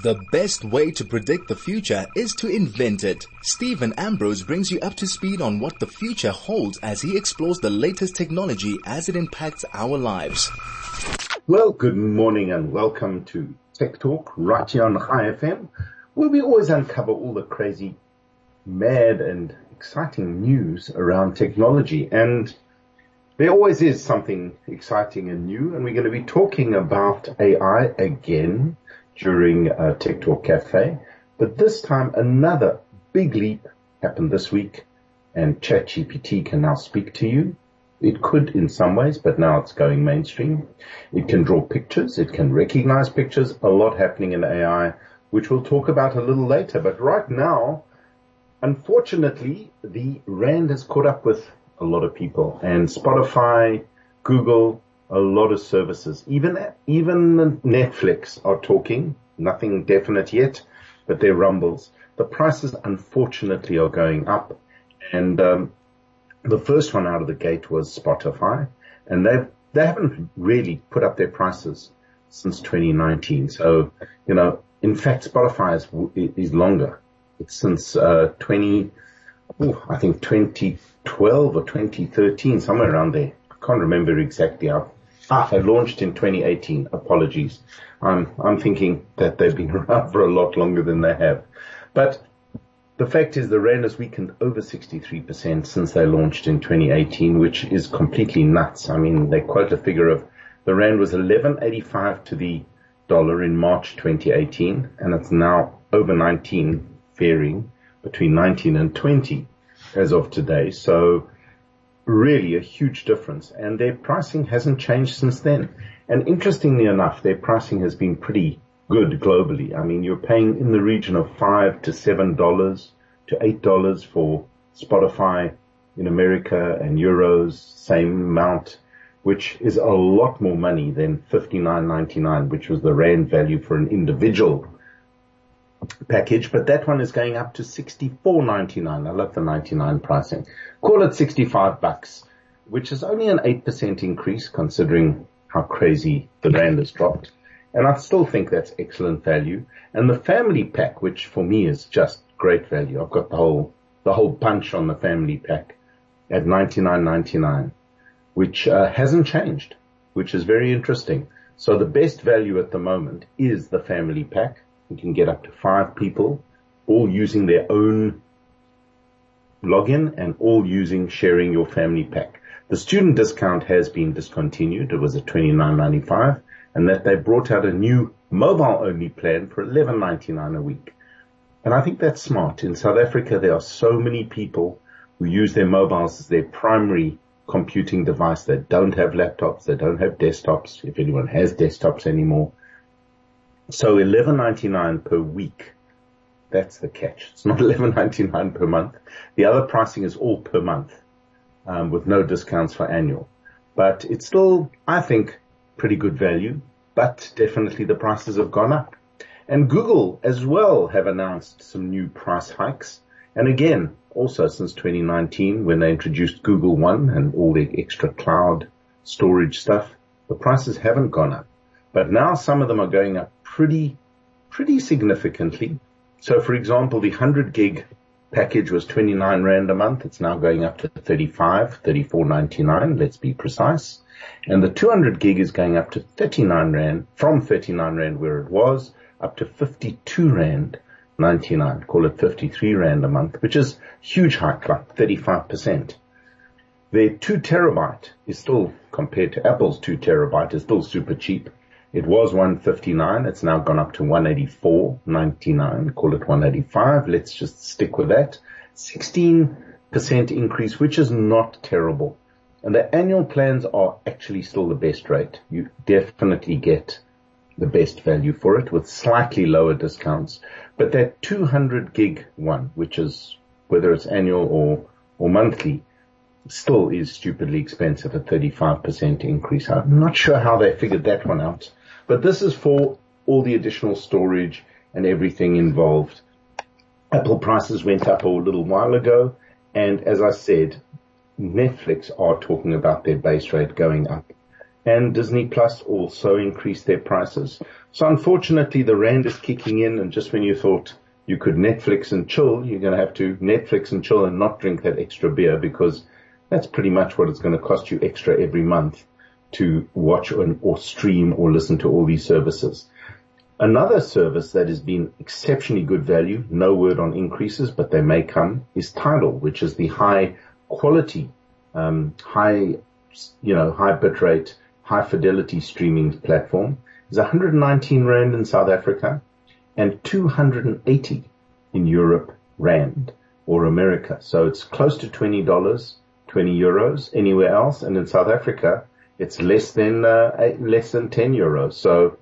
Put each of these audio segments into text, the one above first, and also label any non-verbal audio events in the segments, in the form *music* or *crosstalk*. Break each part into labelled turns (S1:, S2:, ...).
S1: The best way to predict the future is to invent it. Steven Ambrose brings you up to speed on what the future holds as he explores the latest technology as it impacts our lives.
S2: Well, good morning and welcome to Tech Talk right here on Chai FM, where we always uncover all the crazy, mad and exciting news around technology. And there always is something exciting and new, and we're going to be talking about AI again during uh, Tech Talk Cafe. But this time another big leap happened this week and ChatGPT can now speak to you. It could in some ways, but now it's going mainstream. It can draw pictures. It can recognize pictures. A lot happening in AI, which we'll talk about a little later. But right now, unfortunately, the RAND has caught up with a lot of people and Spotify, Google, a lot of services. Even even Netflix are talking. Nothing definite yet, but they're rumbles. The prices, unfortunately, are going up, and um, the first one out of the gate was Spotify, and they they haven't really put up their prices since 2019. So you know, in fact, Spotify is is longer. It's since uh, 20, oh, I think 2012 or 2013, somewhere around there. I can't remember exactly. I've Ah, they launched in 2018. Apologies. I'm, I'm thinking that they've been *laughs* around for a lot longer than they have. But the fact is the rand has weakened over 63% since they launched in 2018, which is completely nuts. I mean, they quote a figure of the rand was 11.85 to the dollar in March 2018, and it's now over 19, varying between 19 and 20 as of today. So really a huge difference and their pricing hasn't changed since then. And interestingly enough, their pricing has been pretty good globally. I mean, you're paying in the region of five to seven dollars to eight dollars for Spotify in America and euros, same amount, which is a lot more money than fifty nine ninety nine, which was the rand value for an individual package, but that one is going up to sixty-four ninety-nine. I love the ninety-nine pricing. Call it sixty-five bucks, which is only an eight percent increase considering how crazy the rand has dropped. And I still think that's excellent value. And the family pack, which for me is just great value. I've got the whole the whole bunch on the family pack at ninety-nine ninety-nine, which uh, hasn't changed, which is very interesting. So the best value at the moment is the family pack you can get up to five people, all using their own login and all using sharing your family pack. The student discount has been discontinued. It was at $29.95 and that they brought out a new mobile only plan for $11.99 a week. And I think that's smart. In South Africa, there are so many people who use their mobiles as their primary computing device. They don't have laptops. They don't have desktops. If anyone has desktops anymore, so 11.99 per week. That's the catch. It's not *laughs* 11.99 per month. The other pricing is all per month, um, with no discounts for annual. But it's still, I think, pretty good value. But definitely the prices have gone up. And Google as well have announced some new price hikes. And again, also since 2019 when they introduced Google One and all the extra cloud storage stuff, the prices haven't gone up. But now some of them are going up pretty, pretty significantly. So for example, the 100 gig package was 29 Rand a month. It's now going up to 35, 34.99. Let's be precise. And the 200 gig is going up to 39 Rand from 39 Rand where it was up to 52 Rand 99. Call it 53 Rand a month, which is huge hike, like 35%. Their two terabyte is still compared to Apple's two terabyte is still super cheap. It was 159. It's now gone up to 184.99. Call it 185. Let's just stick with that. 16% increase, which is not terrible. And the annual plans are actually still the best rate. You definitely get the best value for it with slightly lower discounts. But that 200 gig one, which is whether it's annual or, or monthly, still is stupidly expensive a 35% increase. I'm not sure how they figured that one out. But this is for all the additional storage and everything involved. Apple prices went up a little while ago. And as I said, Netflix are talking about their base rate going up. and Disney Plus also increased their prices. So unfortunately the rand is kicking in and just when you thought you could Netflix and chill, you're going to have to Netflix and chill and not drink that extra beer because that's pretty much what it's going to cost you extra every month to watch or, stream or listen to all these services. Another service that has been exceptionally good value, no word on increases, but they may come, is Tidal, which is the high quality, um, high, you know, high bitrate, high fidelity streaming platform. Is 119 rand in South Africa and 280 in Europe rand or America. So it's close to $20, 20 euros anywhere else. And in South Africa, it's less than, uh, eight, less than 10 euros. So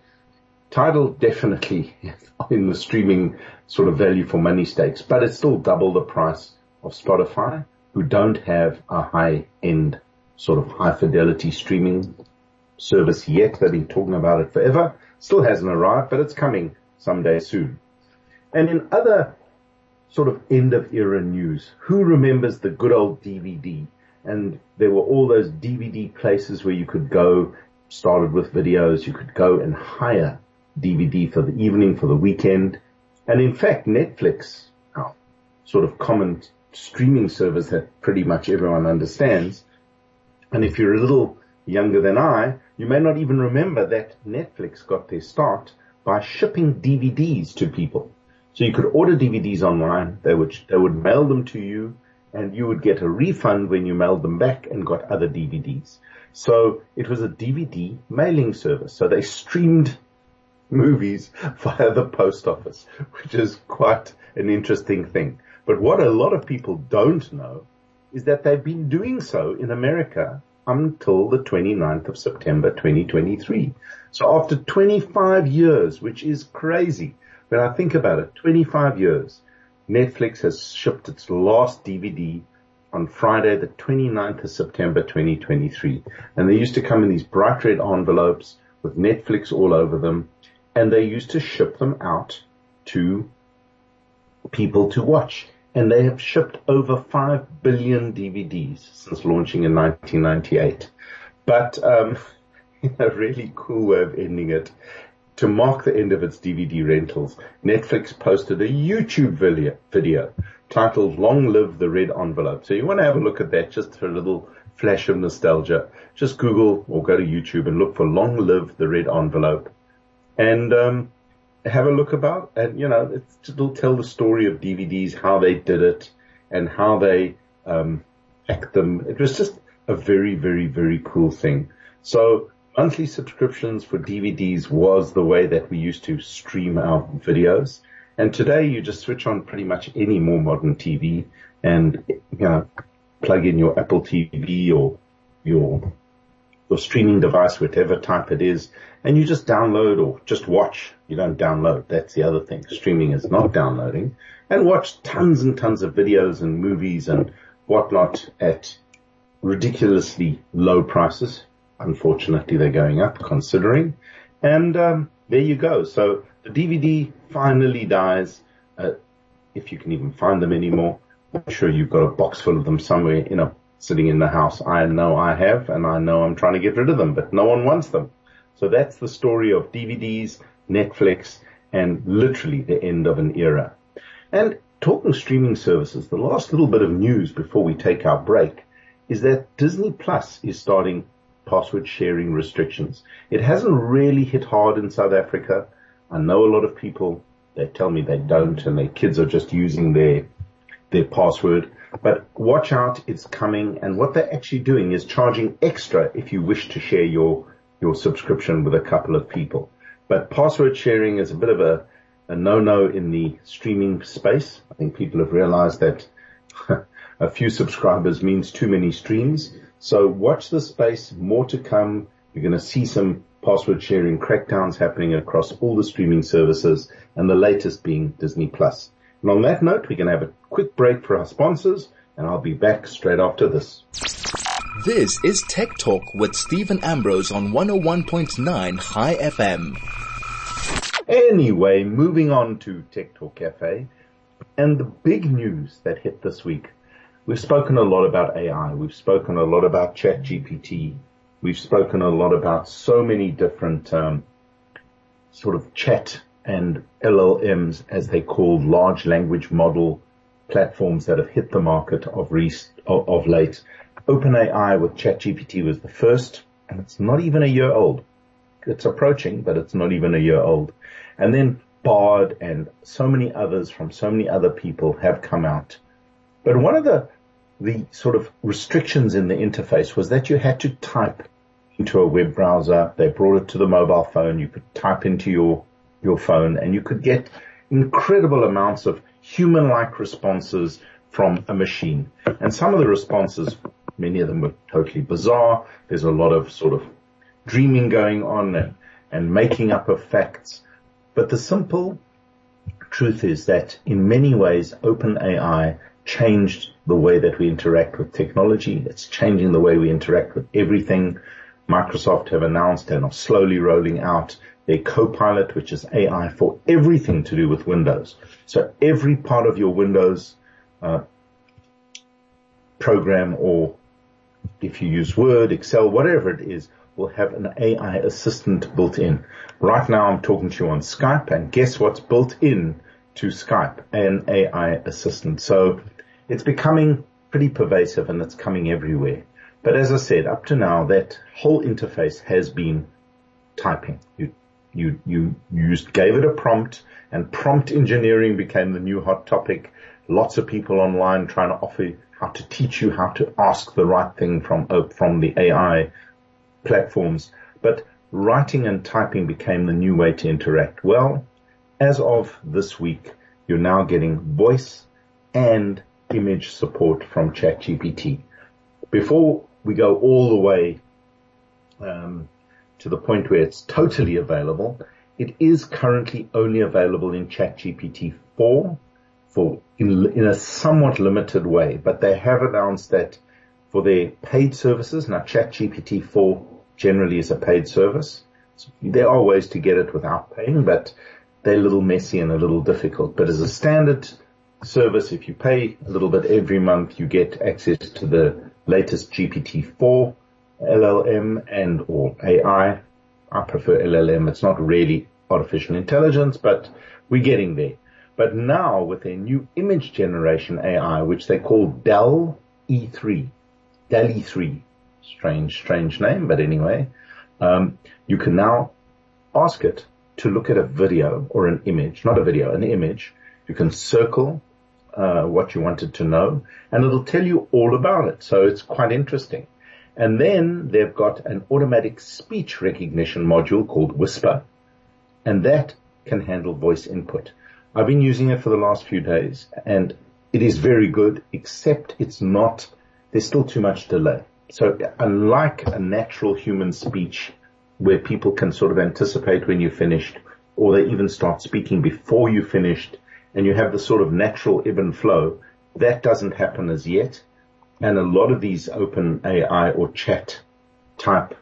S2: Tidal definitely *laughs* in the streaming sort of value for money stakes, but it's still double the price of Spotify who don't have a high end sort of high fidelity streaming service yet. They've been talking about it forever. Still hasn't arrived, but it's coming someday soon. And in other sort of end of era news, who remembers the good old DVD? And there were all those DVD places where you could go, started with videos, you could go and hire DVD for the evening, for the weekend. And in fact, Netflix, our sort of common streaming service that pretty much everyone understands. And if you're a little younger than I, you may not even remember that Netflix got their start by shipping DVDs to people. So you could order DVDs online. They would, they would mail them to you and you would get a refund when you mailed them back and got other DVDs. So it was a DVD mailing service. So they streamed movies *laughs* via the post office, which is quite an interesting thing. But what a lot of people don't know is that they've been doing so in America until the 29th of September 2023. So after 25 years, which is crazy, when I think about it, 25 years, Netflix has shipped its last DVD on Friday, the 29th of September 2023. And they used to come in these bright red envelopes with Netflix all over them and they used to ship them out to people to watch. And they have shipped over 5 billion DVDs since launching in 1998. But, um, *laughs* a really cool way of ending it. To mark the end of its DVD rentals, Netflix posted a YouTube video, titled Long Live the Red Envelope. So you want to have a look at that just for a little flash of nostalgia. Just Google or go to YouTube and look for Long Live the Red Envelope and um, have a look about. And you know, it'll tell the story of DVDs, how they did it, and how they um, act them. It was just a very, very, very cool thing. So monthly subscriptions for DVDs was the way that we used to stream our videos. And today you just switch on pretty much any more modern TV and, you know, plug in your Apple TV or your your streaming device, whatever type it is, and you just download or just watch. You don't download. That's the other thing. Streaming is not downloading and watch tons and tons of videos and movies and whatnot at ridiculously low prices. Unfortunately, they're going up considering. And, um, there you go. So the DVD finally dies, uh, if you can even find them anymore. I'm sure you've got a box full of them somewhere in a sitting in the house. I know I have, and I know I'm trying to get rid of them, but no one wants them. So that's the story of DVDs, Netflix, and literally the end of an era. And talking streaming services, the last little bit of news before we take our break is that Disney Plus is starting password sharing restrictions. It hasn't really hit hard in South Africa. I know a lot of people, they tell me they don't and their kids are just using their, their password. But watch out, it's coming. And what they're actually doing is charging extra if you wish to share your, your subscription with a couple of people. But password sharing is a bit of a, a no-no in the streaming space. I think people have realized that *laughs* a few subscribers means too many streams. So watch the space, more to come. You're going to see some password sharing crackdowns happening across all the streaming services and the latest being Disney Plus. And on that note, we're going to have a quick break for our sponsors and I'll be back straight after this.
S1: This is Tech Talk with Steven Ambrose on 101.9 Chai FM.
S2: Anyway, moving on to Tech Talk Cafe and the big news that hit this week. We've spoken a lot about AI. We've spoken a lot about ChatGPT We've spoken a lot about so many different um, sort of chat and LLMs, as they call large language model platforms that have hit the market of, re- of late. OpenAI with ChatGPT was the first, and it's not even a year old. It's approaching, but it's not even a year old. And then Bard and so many others from so many other people have come out. But one of the the sort of restrictions in the interface was that you had to type into a web browser. They brought it to the mobile phone. You could type into your, your phone and you could get incredible amounts of human-like responses from a machine. And some of the responses, many of them were totally bizarre. There's a lot of sort of dreaming going on and, and making up of facts. But the simple truth is that in many ways, OpenAI changed the way that we interact with technology. It's changing the way we interact with everything. Microsoft have announced and are slowly rolling out their Copilot, which is AI for everything to do with Windows. So every part of your Windows uh, program or if you use Word, Excel, whatever it is, will have an AI assistant built in. Right now I'm talking to you on Skype and guess what's built in to Skype? An AI assistant. So it's becoming pretty pervasive and it's coming everywhere. But as I said, up to now, that whole interface has been typing. You, you, you used, gave it a prompt and prompt engineering became the new hot topic. Lots of people online trying to offer how to teach you how to ask the right thing from, uh, from the AI platforms. But writing and typing became the new way to interact. Well, as of this week, you're now getting voice and image support from ChatGPT. Before we go all the way um, to the point where it's totally available, it is currently only available in ChatGPT 4 for in, in a somewhat limited way, but they have announced that for their paid services, now ChatGPT 4 generally is a paid service. So there are ways to get it without paying, but they're a little messy and a little difficult. But as a standard service, if you pay a little bit every month, you get access to the latest GPT-4 LLM and or AI. I prefer LLM. It's not really artificial intelligence, but we're getting there. But now with their new image generation AI, which they call DALL-E 3, DALL-E 3, strange, strange name, but anyway, um, you can now ask it to look at a video or an image, not a video, an image. You can circle uh, what you wanted to know, and it'll tell you all about it. So it's quite interesting. And then they've got an automatic speech recognition module called Whisper, and that can handle voice input. I've been using it for the last few days, and it is very good, except it's not, there's still too much delay. So unlike a natural human speech where people can sort of anticipate when you're finished, or they even start speaking before you finished, and you have the sort of natural ebb and flow. That doesn't happen as yet. And a lot of these open AI or chat type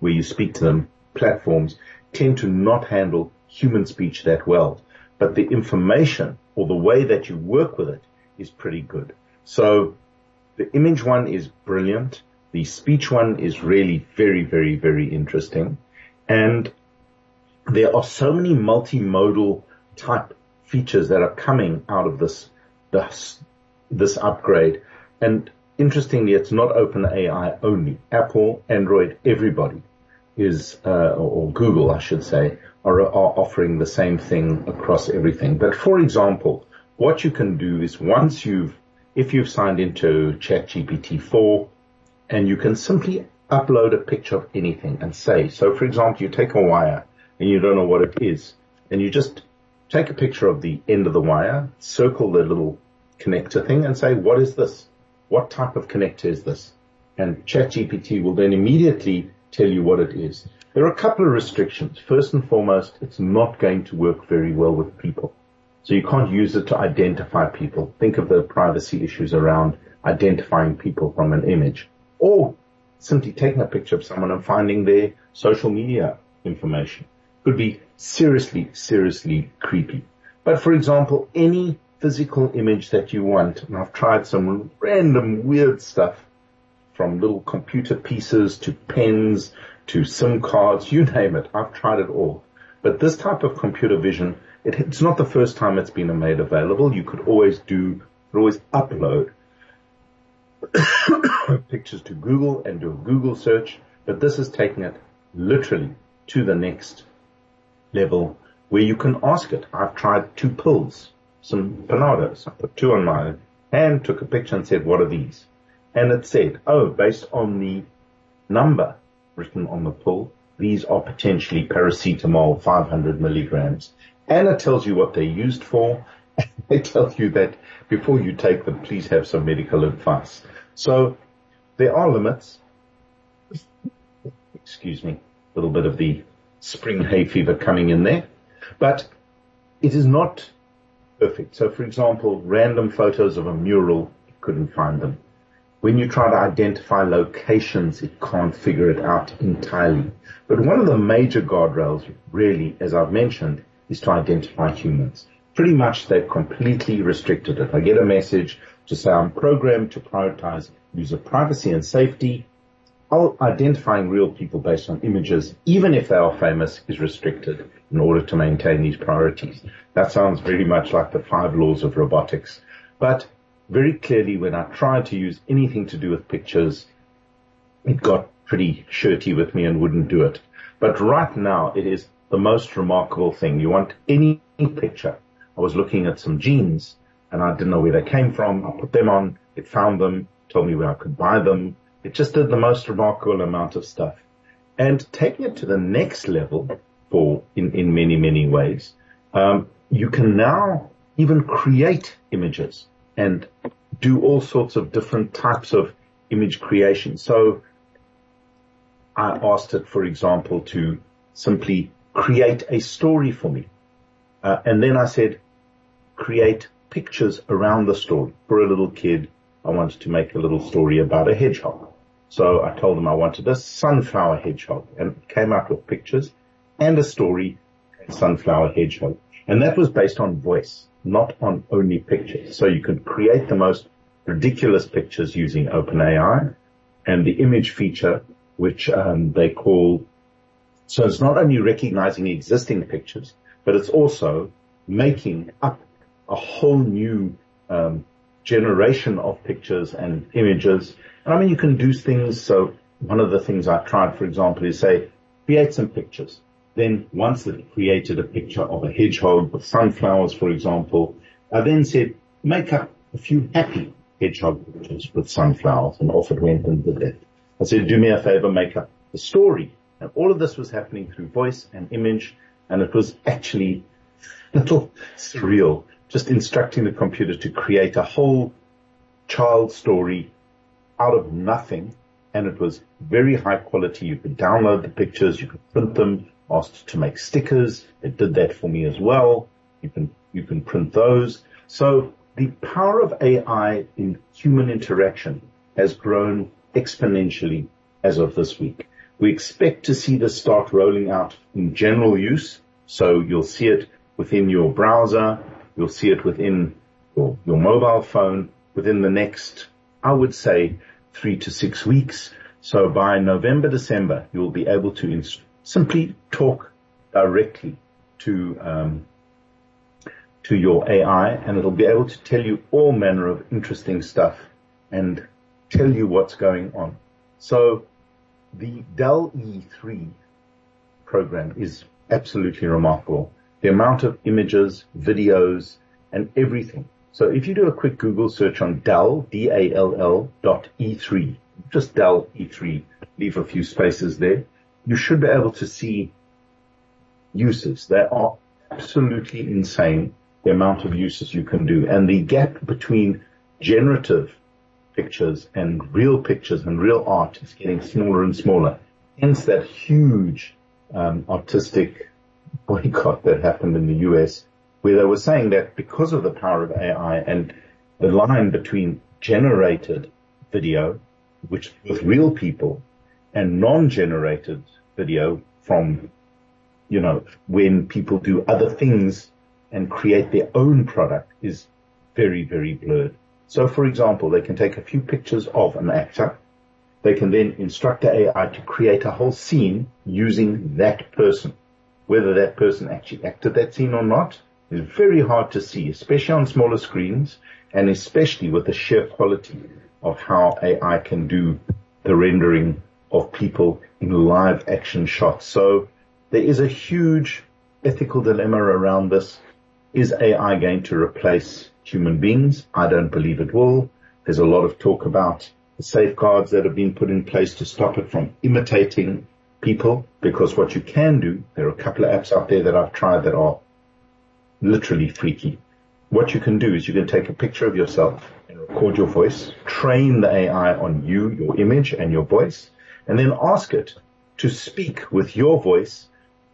S2: where you speak to them platforms tend to not handle human speech that well. But the information or the way that you work with it is pretty good. So the image one is brilliant. The speech one is really very, very, very interesting. And there are so many multimodal type features that are coming out of this, this, this upgrade. And interestingly, it's not OpenAI only. Apple, Android, everybody is, uh, or Google, I should say, are, are offering the same thing across everything. But for example, what you can do is once you've, if you've signed into ChatGPT 4 and you can simply upload a picture of anything and say, so for example, you take a wire and you don't know what it is and you just take a picture of the end of the wire, circle the little connector thing and say, what is this? What type of connector is this? And ChatGPT will then immediately tell you what it is. There are a couple of restrictions. First and foremost, it's not going to work very well with people. So you can't use it to identify people. Think of the privacy issues around identifying people from an image or simply taking a picture of someone and finding their social media information could be seriously, seriously creepy. But for example, any physical image that you want, and I've tried some random weird stuff, from little computer pieces to pens to SIM cards, *laughs* you name it. I've tried it all. But this type of computer vision, it, it's not the first time it's been made available. You could always do, could always upload *coughs* pictures to Google and do a Google search, but this is taking it literally to the next level where you can ask it. I've tried two pills, some Panados. I put two on my hand, took a picture and said, what are these? And it said, oh, based on the number written on the pill, these are potentially paracetamol 500 milligrams. And it tells you what they're used for. *laughs* it tell you that before you take them, please have some medical advice. So there are limits. Excuse me, a little bit of the spring hay fever coming in there, but it is not perfect. So for example, random photos of a mural, you couldn't find them. When you try to identify locations, it can't figure it out entirely. But one of the major guardrails, really, as I've mentioned, is to identify humans. Pretty much they've completely restricted it. I get a message, to say I'm programmed to prioritize user privacy and safety. Identifying real people based on images, even if they are famous, is restricted in order to maintain these priorities. That sounds very much like the five laws of robotics. But very clearly, when I tried to use anything to do with pictures, it got pretty shirty with me and wouldn't do it. But right now, it is the most remarkable thing. You want any picture. I was looking at some jeans and I didn't know where they came from. I put them on, it found them, told me where I could buy them. It just did the most remarkable amount of stuff. And taking it to the next level for, in, in many, many ways, um, you can now even create images and do all sorts of different types of image creation. So I asked it, for example, to simply create a story for me. Uh, and then I said, create pictures around the story. For a little kid, I wanted to make a little story about a hedgehog. So I told them I wanted a sunflower hedgehog and came out with pictures and a story, sunflower hedgehog. And that was based on voice, not on only pictures. So you could create the most ridiculous pictures using OpenAI and the image feature, which um, they call, so it's not only recognizing existing pictures, but it's also making up a whole new um, generation of pictures and images. And I mean, you can do things. So one of the things I tried, for example, is say, create some pictures. Then once it created a picture of a hedgehog with sunflowers, for example, I then said, make up a few happy hedgehog pictures with sunflowers and off it went and did. I said, do me a favor, make up the story. And all of this was happening through voice and image and it was actually *laughs* a little surreal just instructing the computer to create a whole child story out of nothing. And it was very high quality. You could download the pictures, you could print them, asked to make stickers. It did that for me as well. You can, you can print those. So the power of AI in human interaction has grown exponentially as of this week. We expect to see this start rolling out in general use. So you'll see it within your browser. You'll see it within your, your mobile phone within the next, I would say, three to six weeks. So by November, December, you'll be able to simply talk directly to um, to your AI, and it'll be able to tell you all manner of interesting stuff and tell you what's going on. So the DALL-E 3 program is absolutely remarkable the amount of images, videos, and everything. So if you do a quick Google search on DALL, D-A-L-L dot E3, just DALL-E 3, leave a few spaces there, you should be able to see uses. They are absolutely insane, the amount of uses you can do. And the gap between generative pictures and real pictures and real art is getting smaller and smaller. Hence that huge um, artistic *laughs* boycott that happened in the US where they were saying that because of the power of AI and the line between generated video, which with real people and non-generated video from, you know, when people do other things and create their own product is very, very blurred. So for example, they can take a few pictures of an actor they can then instruct the AI to create a whole scene using that person. Whether that person actually acted that scene or not is very hard to see, especially on smaller screens and especially with the sheer quality of how AI can do the rendering of people in live action shots. So there is a huge ethical dilemma around this. Is AI going to replace human beings? I don't believe it will. There's a lot of talk about the safeguards that have been put in place to stop it from imitating people because what you can do, there are a couple of apps out there that I've tried that are literally freaky. What you can do is you can take a picture of yourself and record your voice, train the AI on you, your image and your voice, and then ask it to speak with your voice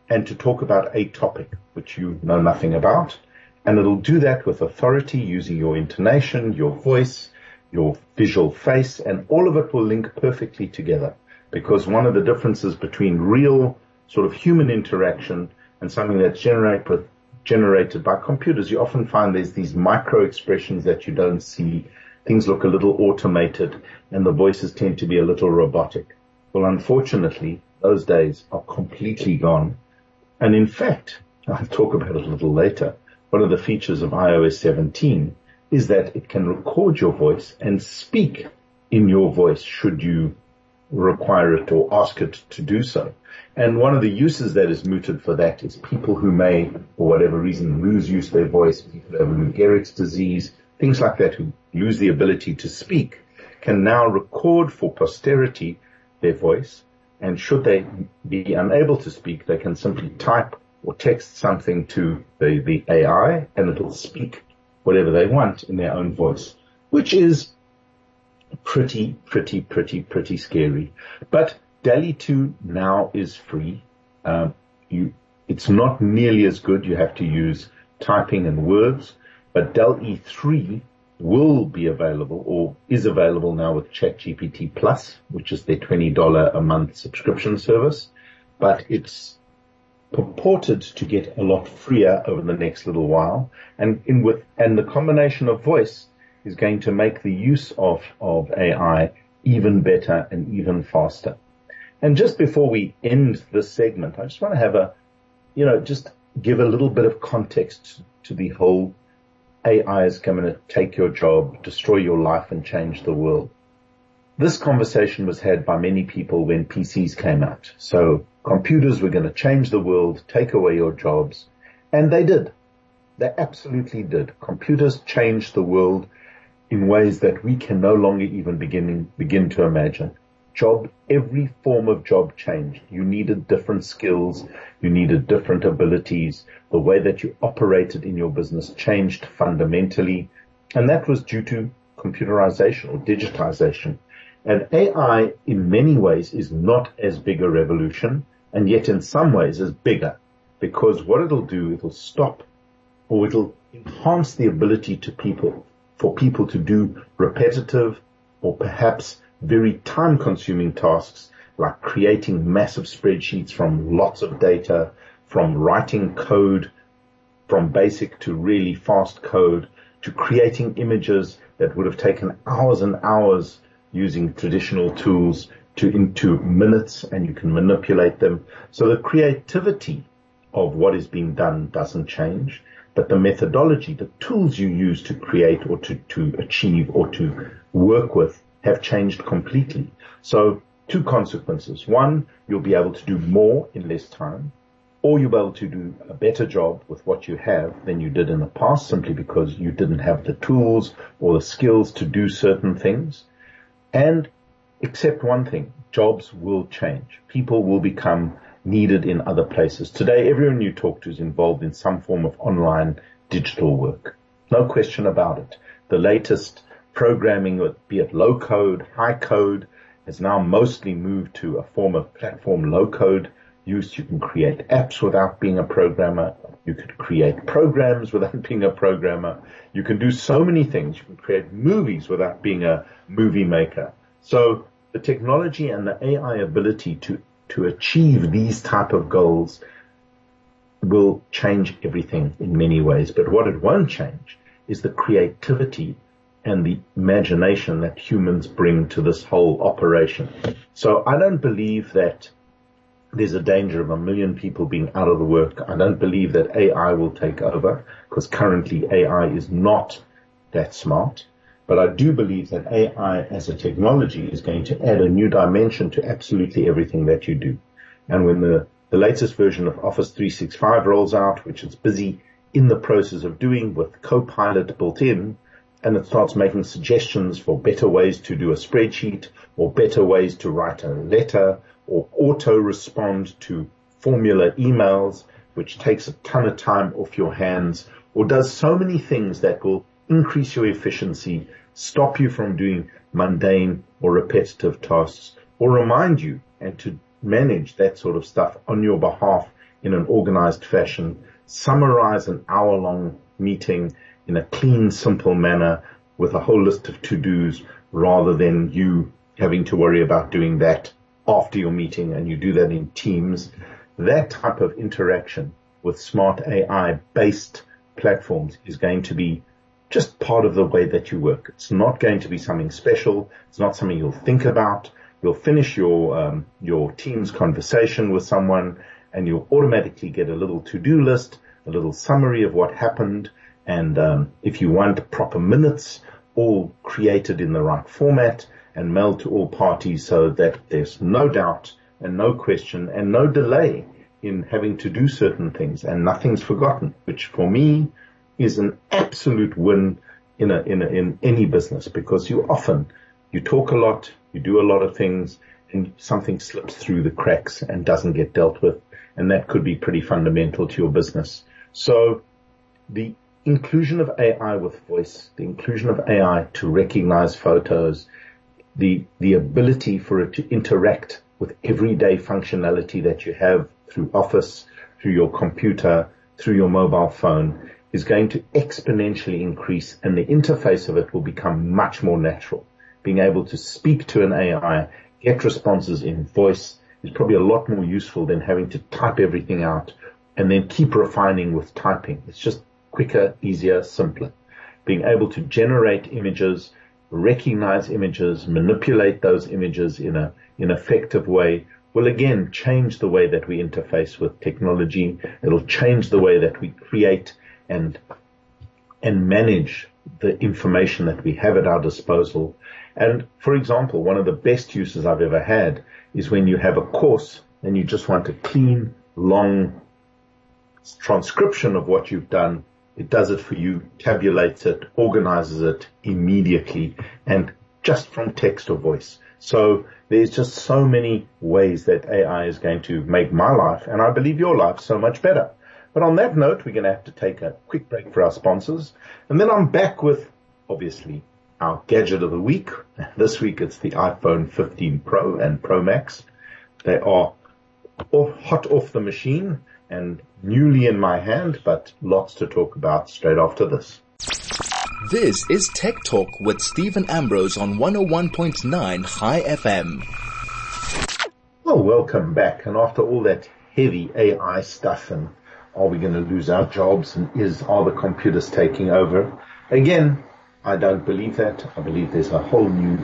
S2: and to talk about a topic which you know nothing about. And it'll do that with authority using your intonation, your voice, your visual face, and all of it will link perfectly together. Because one of the differences between real sort of human interaction and something that's generated, generated by computers, you often find there's these micro expressions that you don't see. Things look a little automated and the voices tend to be a little robotic. Well, unfortunately, those days are completely gone. And in fact, *laughs* I'll talk about it a little later. One of the features of iOS 17 is that it can record your voice and speak in your voice should you require it or ask it to do so. And one of the uses that is mooted for that is people who may, for whatever reason, lose use of their voice, people who have Lou Gehrig's disease, things like that, who lose the ability to speak, can now record for posterity their voice. And should they be unable to speak, they can simply type or text something to the, the AI and it'll speak whatever they want in their own voice, which is pretty, pretty, pretty, pretty scary. But DALL-E 2 now is free. Um, you, it's not nearly as good. You have to use typing and words, but DALL-E 3 will be available or is available now with ChatGPT Plus, which is their $20 a month subscription service, but it's purported to get a lot freer over the next little while. And in with, and the combination of voice is going to make the use of, of AI even better and even faster. And just before we end this segment, I just want to have a, you know, just give a little bit of context to the whole AI is coming to take your job, destroy your life and change the world. This conversation was had by many people when PCs came out. So computers were going to change the world, take away your jobs. And they did. They absolutely did. Computers changed the world in ways that we can no longer even begin, begin to imagine. Job, every form of job changed. You needed different skills. You needed different abilities. The way that you operated in your business changed fundamentally. And that was due to computerization or digitization. And AI in many ways is not as big a revolution and yet in some ways is bigger because what it'll do, it'll stop or it'll enhance the ability to people, for people to do repetitive or perhaps very time consuming tasks like creating massive spreadsheets from lots of data, from writing code, from basic to really fast code, to creating images that would have taken hours and hours using traditional tools to into minutes and you can manipulate them. So the creativity of what is being done doesn't change, but the methodology, the tools you use to create or to, to achieve or to work with have changed completely. So two consequences. One, you'll be able to do more in less time, or you'll be able to do a better job with what you have than you did in the past simply because you didn't have the tools or the skills to do certain things. And except one thing, jobs will change. People will become needed in other places. Today, everyone you talk to is involved in some form of online digital work. No question about it. The latest programming, be it low code, high code, has now mostly moved to a form of platform low code use. You can create apps without being a programmer. You could create programs *laughs* without being a programmer. You can do so many things. You can create movies without being a movie maker. So the technology and the AI ability to, to achieve these type of goals will change everything in many ways. But what it won't change is the creativity and the imagination that humans bring to this whole operation. So I don't believe that there's a danger of a million people being out of the work. I don't believe that AI will take over because currently AI is not that smart. But I do believe that AI as a technology is going to add a new dimension to absolutely everything that you do. And when the, the latest version of Office 365 rolls out, which it's busy in the process of doing with Copilot built in, and it starts making suggestions for better ways to do a spreadsheet or better ways to write a letter or auto respond to formula emails, which takes a ton of time off your hands or does so many things that will increase your efficiency, stop you from doing mundane or repetitive tasks or remind you and to manage that sort of stuff on your behalf in an organized fashion, summarize an hour long meeting in a clean, simple manner with a whole list of to-dos rather than you having to worry about doing that after your meeting and you do that in teams. That type of interaction with smart AI based platforms is going to be just part of the way that you work. It's not going to be something special. It's not something you'll think about. You'll finish your um, your team's conversation with someone, and you'll automatically get a little to-do list, a little summary of what happened, and um, if you want proper minutes, all created in the right format and mailed to all parties so that there's no doubt and no question and no delay in having to do certain things and nothing's forgotten, which for me is an absolute win in a, in a, in any business because you often, you talk a lot, you do a lot of things and something slips through the cracks and doesn't get dealt with. And that could be pretty fundamental to your business. So the inclusion of AI with voice, the inclusion of AI to recognize photos, the, the ability for it to interact with everyday functionality that you have through Office, through your computer, through your mobile phone is going to exponentially increase and the interface of it will become much more natural. Being able to speak to an AI, get responses in voice is probably a lot more useful than having to type everything out and then keep refining with typing. It's just quicker, easier, simpler. Being able to generate images, recognize images, manipulate those images in a, in effective way will again change the way that we interface with technology. It'll change the way that we create and, and manage the information that we have at our disposal. And for example, one of the best uses I've ever had is when you have a course and you just want a clean, long transcription of what you've done it does it for you, tabulates it, organizes it immediately and just from text or voice. So there's just so many ways that AI is going to make my life and I believe your life so much better. But on that note, we're going to have to take a quick break for our sponsors. And then I'm back with obviously our gadget of the week. *laughs* This week it's the iPhone 15 Pro and Pro Max. They are hot off the machine and newly in my hand, but lots to talk about straight after this.
S1: This is Tech Talk with Steven Ambrose on 101.9 Chai FM.
S2: Well, welcome back. And after all that heavy AI stuff and are we going to lose our jobs and is, are the computers taking over? Again, I don't believe that. I believe there's a whole new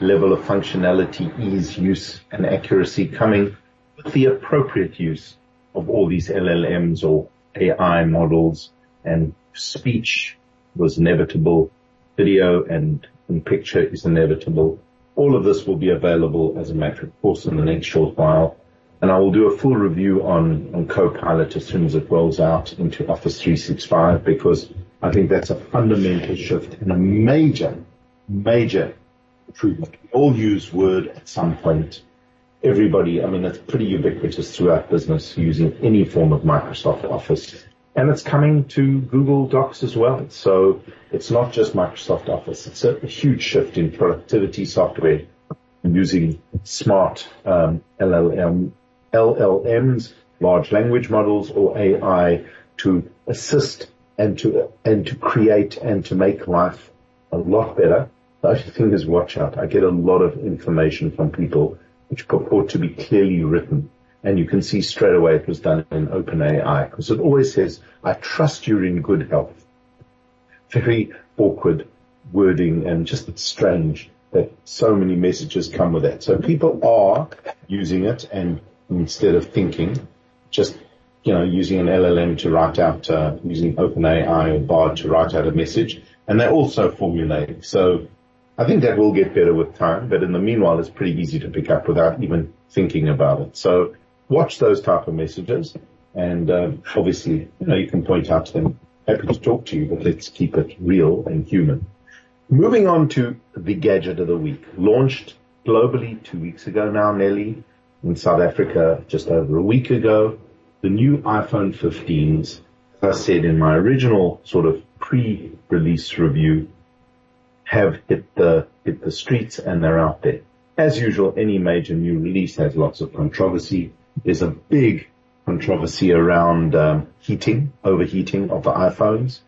S2: level of functionality, ease, use and accuracy coming with the appropriate use of all these LLMs or AI models and speech was inevitable. Video and, and picture is inevitable. All of this will be available as a matter of course in the next short while. And I will do a full review on, on Copilot as soon as it rolls out into Office 365 because I think that's a fundamental shift and a major, major improvement. We all use Word at some point everybody, I mean, it's pretty ubiquitous throughout business using any form of Microsoft Office. And it's coming to Google Docs as well. So it's not just Microsoft Office. It's a, huge shift in productivity software using smart um, LLM, LLMs, large language models, or AI to assist and to and to create and to make life a lot better. The only thing is watch out. I get a lot of information from people which purport to be clearly written. And you can see straight away it was done in OpenAI because it always says, I trust you're in good health. Very awkward, wording and just strange that so many messages come with that. So people are using it and instead of thinking, just, you know, using an LLM to write out, uh, using OpenAI or Bard to write out a message. And they're also formulating. So I think that will get better with time, but in the meanwhile, it's pretty easy to pick up without even thinking about it. So watch those type of messages and, uh, obviously, you know, you can point out to them, happy to talk to you, but let's keep it real and human. Moving on to the gadget of the week, launched globally two weeks ago now, Nelly, in South Africa just over a week ago. The new iPhone 15s, as I said in my original sort of pre-release review, have hit the hit the streets and they're out there. As usual, any major new release has lots of controversy. There's a big controversy around um, heating, overheating of the iPhones.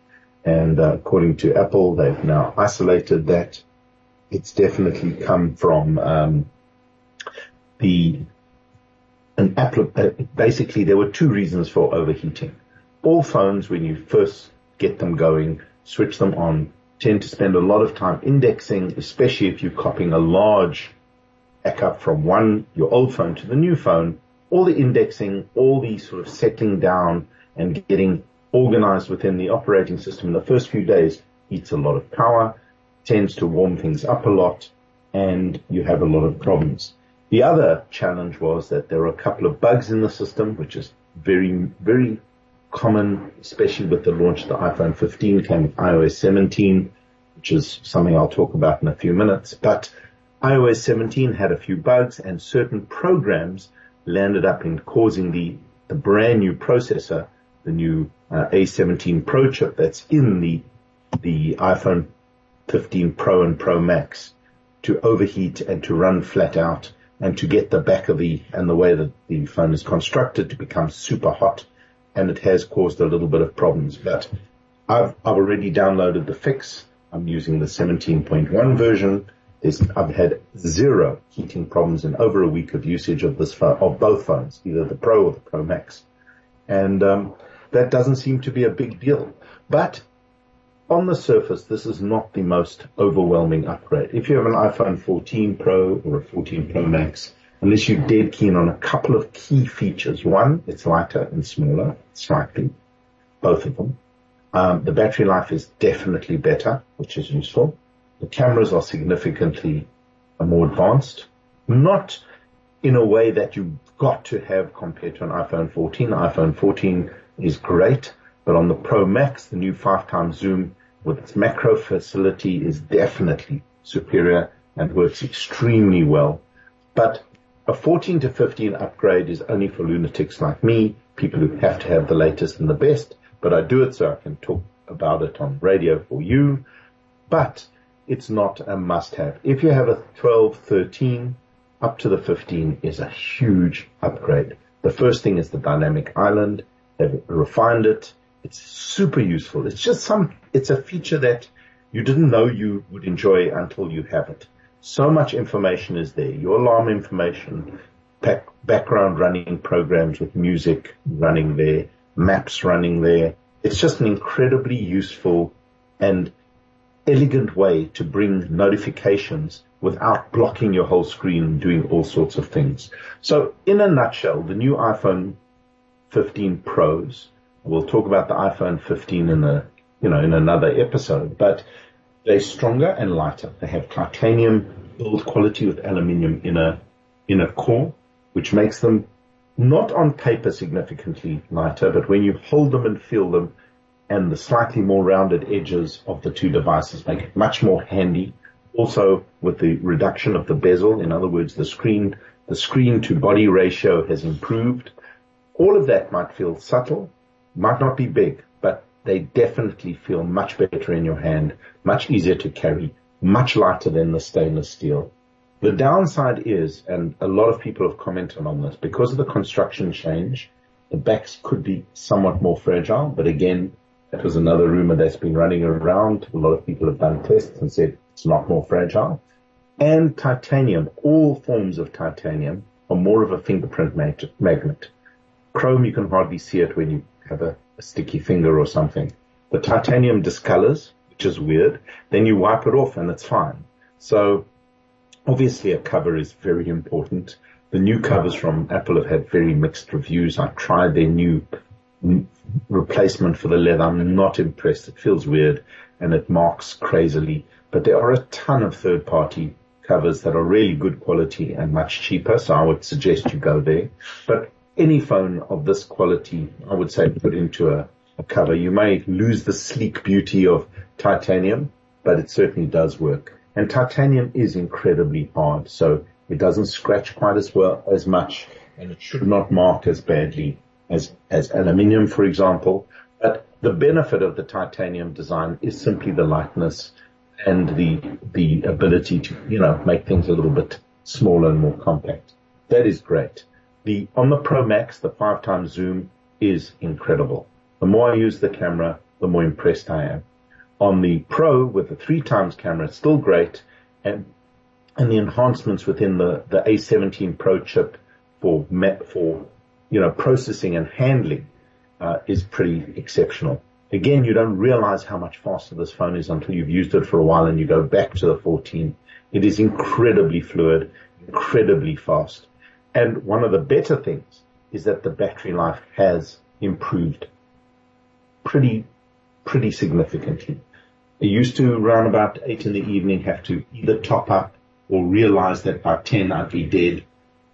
S2: And uh, according to Apple, they've now isolated that. It's definitely come from um, the an. Uh, basically, there were two reasons for overheating. All phones, when you first get them going, switch them on, tend to spend a lot of time indexing, especially if you're copying a large backup from one your old phone to the new phone. All the indexing, all the sort of settling down and getting organized within the operating system in the first few days eats a lot of power, tends to warm things up a lot, and you have a lot of problems. The other challenge was that there were a couple of bugs in the system, which is very, very common, especially with the launch of the iPhone 15 came iOS 17, which is something I'll talk about in a few minutes. But iOS 17 had a few bugs and certain programs landed up in causing the, the brand new processor, the new uh, A17 Pro chip that's in the the iPhone 15 Pro and Pro Max to overheat and to run flat out and to get the back of the and the way that the phone is constructed to become super hot and it has caused a little bit of problems. But I've I've already downloaded the fix. I'm using the 17.1 version. There's, I've had zero heating problems in over a week of usage of this phone, of both phones, either the Pro or the Pro Max. And um, that doesn't seem to be a big deal. But on the surface, this is not the most overwhelming upgrade. If you have an iPhone 14 Pro or a 14 Pro Max, unless you're dead keen on a couple of key features. One, it's lighter and smaller, slightly, both of them. Um, the battery life is definitely better, which is useful. The cameras are significantly more advanced, not in a way that you've got to have compared to an iPhone 14. The iPhone 14 is great, but on the Pro Max, the new five times zoom with its macro facility is definitely superior and works extremely well. But a 14 to 15 upgrade is only for lunatics like me, people who have to have the latest and the best, but I do it so I can talk about it on radio for you. But it's not a must have. If you have a 12, 13, up to the 15 is a huge upgrade. The first thing is the dynamic island. They've refined it. It's super useful. It's just some, it's a feature that you didn't know you would enjoy until you have it. So much information is there. Your alarm information, back, background running programs with music running there, maps running there. It's just an incredibly useful and elegant way to bring notifications without blocking your whole screen and doing all sorts of things. So in a nutshell, the new iPhone 15 Pros. We'll talk about the iPhone 15 in a, you know, in another episode, but they're stronger and lighter. They have titanium build quality with aluminium inner, inner core, which makes them not on paper significantly lighter, but when you hold them and feel them and the slightly more rounded edges of the two devices make it much more handy. Also with the reduction of the bezel, in other words, the screen, the screen to body ratio has improved all of that might feel subtle, might not be big, they definitely feel much better in your hand, much easier to carry, much lighter than the stainless steel. The downside is, and a lot of people have commented on this, because of the construction change, the backs could be somewhat more fragile, but again, that was another rumor that's been running around. A lot of people have done tests and said it's not more fragile. And titanium, all forms of titanium are more of a fingerprint magnet. Chrome, you can hardly see it when you have a, a sticky finger or something. The titanium discolors, which is weird, then you wipe it off and it's fine. So obviously a cover is very important. The new covers from Apple have had very mixed reviews. I tried their new replacement for the leather. I'm not impressed. It feels weird and it marks crazily, but there are a ton of third party covers that are really good quality and much cheaper. So I would suggest you go there, but any phone of this quality, I would say put into a, a cover. You may lose the sleek beauty of titanium, but it certainly does work. And titanium is incredibly hard, so it doesn't scratch quite as well as much, and it should not mark as badly as as aluminium, for example. But the benefit of the titanium design is simply the lightness and the the ability to you know make things a little bit smaller and more compact. That is great. The on the Pro Max, the five times zoom is incredible. The more I use the camera, the more impressed I am. On the Pro with the three times camera, it's still great, and and the enhancements within the the A17 Pro chip for for you know processing and handling uh, is pretty exceptional. Again, you don't realize how much faster this phone is until you've used it for a while and you go back to the 14. It is incredibly fluid, incredibly fast. And one of the better things is that the battery life has improved pretty, pretty significantly. I used to around about eight in the evening have to either top up or realize that by 10 I'd be dead.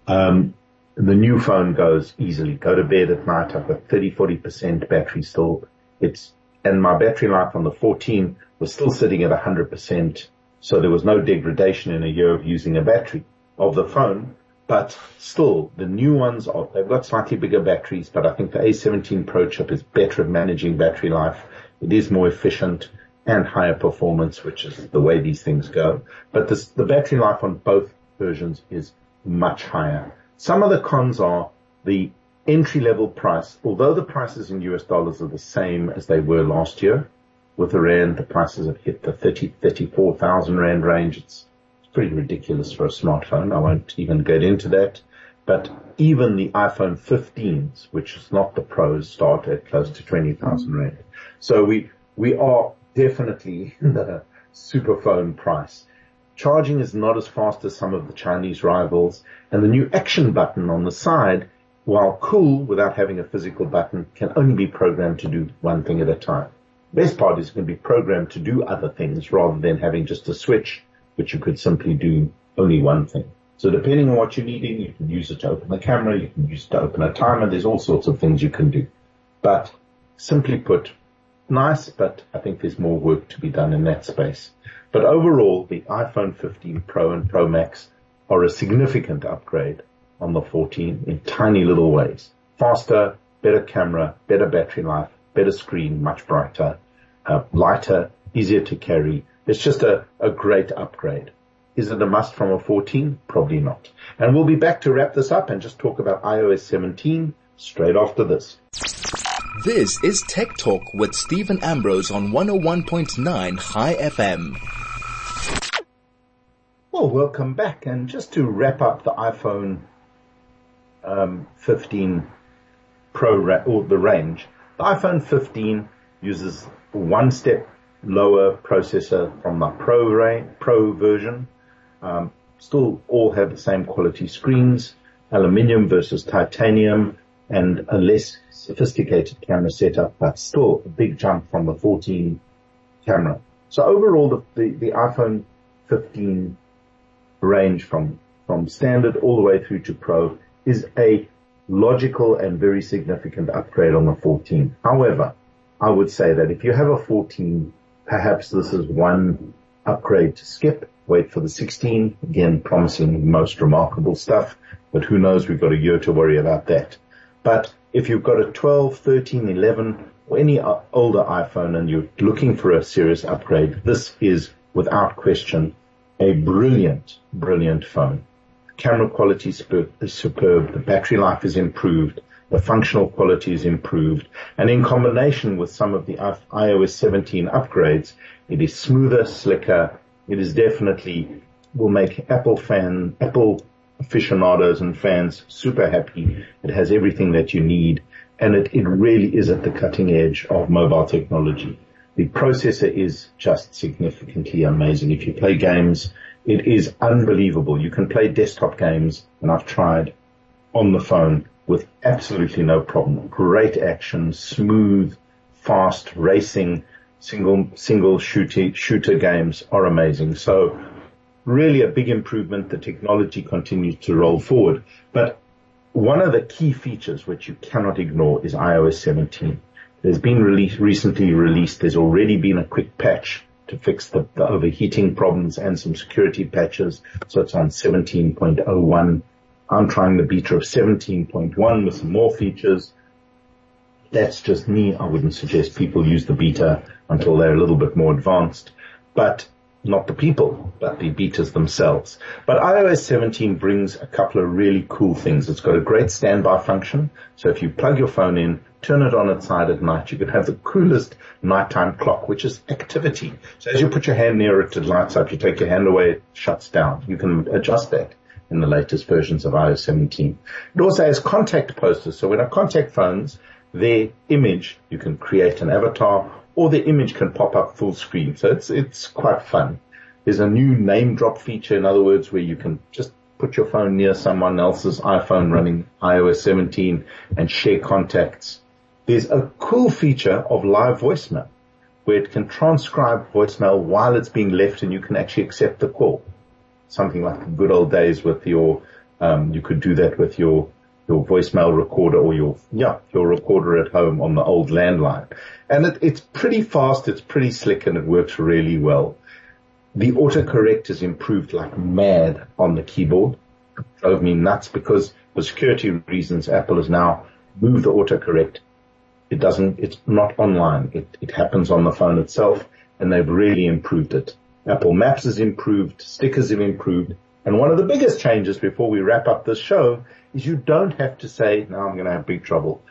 S2: Um, the new phone goes easily. Go to bed at night. I've got 30, 40% battery still. It's, and my battery life on the 14 was still sitting at 100%. So there was no degradation in a year of using a battery of the phone. But still, the new ones are, they've got slightly bigger batteries, but I think the A17 Pro chip is better at managing battery life. It is more efficient and higher performance, which is the way these things go. But this, the battery life on both versions is much higher. Some of the cons are the entry level price, although the prices in US dollars are the same as they were last year, with the rand, the prices have hit the 30, 34,000 rand range. It's pretty ridiculous for a smartphone. I won't even get into that. But even the iPhone 15s, which is not the pros, start at close to 20,000 mm. rand. So we, we are definitely *laughs* in the super phone price. Charging is not as fast as some of the Chinese rivals and the new action button on the side, while cool without having a physical button, can only be programmed to do one thing at a time. Best part is it can be programmed to do other things rather than having just a switch which you could simply do only one thing. So depending on what you're needing, you can use it to open the camera, you can use it to open a timer, there's all sorts of things you can do. But simply put, nice, but I think there's more work to be done in that space. But overall, the iPhone 15 Pro and Pro Max are a significant upgrade on the 14 in tiny little ways. Faster, better camera, better battery life, better screen, much brighter, uh, lighter, easier to carry, it's just a, a great upgrade. Is it a must from a 14? Probably not. And we'll be back to wrap this up and just talk about iOS 17 straight after this.
S1: This is Tech Talk with Steven Ambrose on 101.9 Chai FM.
S2: Well, welcome back. And just to wrap up the iPhone um, 15 Pro ra- or the range, the iPhone 15 uses one step lower processor from the Pro, Pro version. Um, still all have the same quality screens, aluminium versus titanium, and a less sophisticated camera setup, but still a big jump from the 14 camera. So overall, the, the, the iPhone 15 range from, from standard all the way through to Pro is a logical and very significant upgrade on the 14. However, I would say that if you have a 14 Perhaps this is one upgrade to skip. Wait for the 16. Again, promising most remarkable stuff, but who knows? We've got a year to worry about that. But if you've got a 12, 13, 11, or any uh, older iPhone and you're looking for a serious upgrade, this is without question a brilliant, brilliant phone. Camera quality is superb. The battery life is improved the functional quality is improved, and in combination with some of the iOS 17 upgrades, it is smoother, slicker. It is definitely will make Apple fan, Apple aficionados and fans super happy. It has everything that you need, and it, it really is at the cutting edge of mobile technology. The processor is just significantly amazing. If you play games, it is unbelievable. You can play desktop games, and I've tried on the phone with absolutely no problem. Great action, smooth, fast racing, single single shooter shooter games are amazing. So really a big improvement. The technology continues to roll forward. But one of the key features which you cannot ignore is iOS 17. There's been released, recently released, there's already been a quick patch to fix the, the overheating problems and some security patches. So it's on 17.01. I'm trying the beta of 17.1 with some more features. That's just me. I wouldn't suggest people use the beta until they're a little bit more advanced. But not the people, but the betas themselves. But iOS 17 brings a couple of really cool things. It's got a great standby function. So if you plug your phone in, turn it on its side at night, you can have the coolest nighttime clock, which is activity. So as you put your hand near it, it lights up. You take your hand away, it shuts down. You can adjust that in the latest versions of iOS 17. It also has contact posters. So when I contact phones, their image, you can create an avatar or the image can pop up full screen. So it's, it's quite fun. There's a new name drop feature, in other words, where you can just put your phone near someone else's iPhone running iOS 17 and share contacts. There's a cool feature of live voicemail where it can transcribe voicemail while it's being left and you can actually accept the call. Something like the good old days with your, um, you could do that with your your voicemail recorder or your, yeah, your recorder at home on the old landline. And it, it's pretty fast, it's pretty slick and it works really well. The autocorrect has improved like mad on the keyboard. It drove me nuts because for security reasons, Apple has now moved the autocorrect. It doesn't, it's not online. It, it happens on the phone itself and they've really improved it. Apple Maps has improved, stickers have improved, and one of the biggest changes before we wrap up this show is you don't have to say, now I'm going to have big trouble.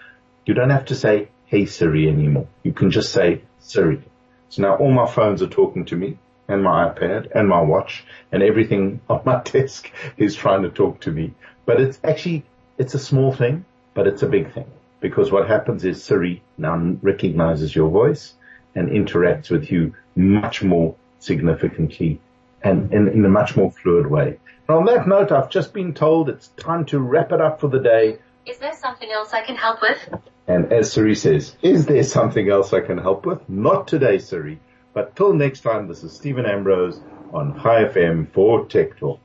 S2: You don't have to say, hey Siri anymore. You can just say Siri. So now all my phones are talking to me and my iPad and my watch and everything *laughs* on my desk is trying to talk to me. But it's actually, it's a small thing, but it's a big thing because what happens is Siri now recognizes your voice and interacts with you much more significantly and in, in a much more fluid way. And on that note, I've just been told it's time to wrap it up for the day.
S3: Is there something else I can help with?
S2: And as Siri says, is there something else I can help with? Not today, Siri. But till next time, this is Steven Ambrose on Chai FM for Tech Talk.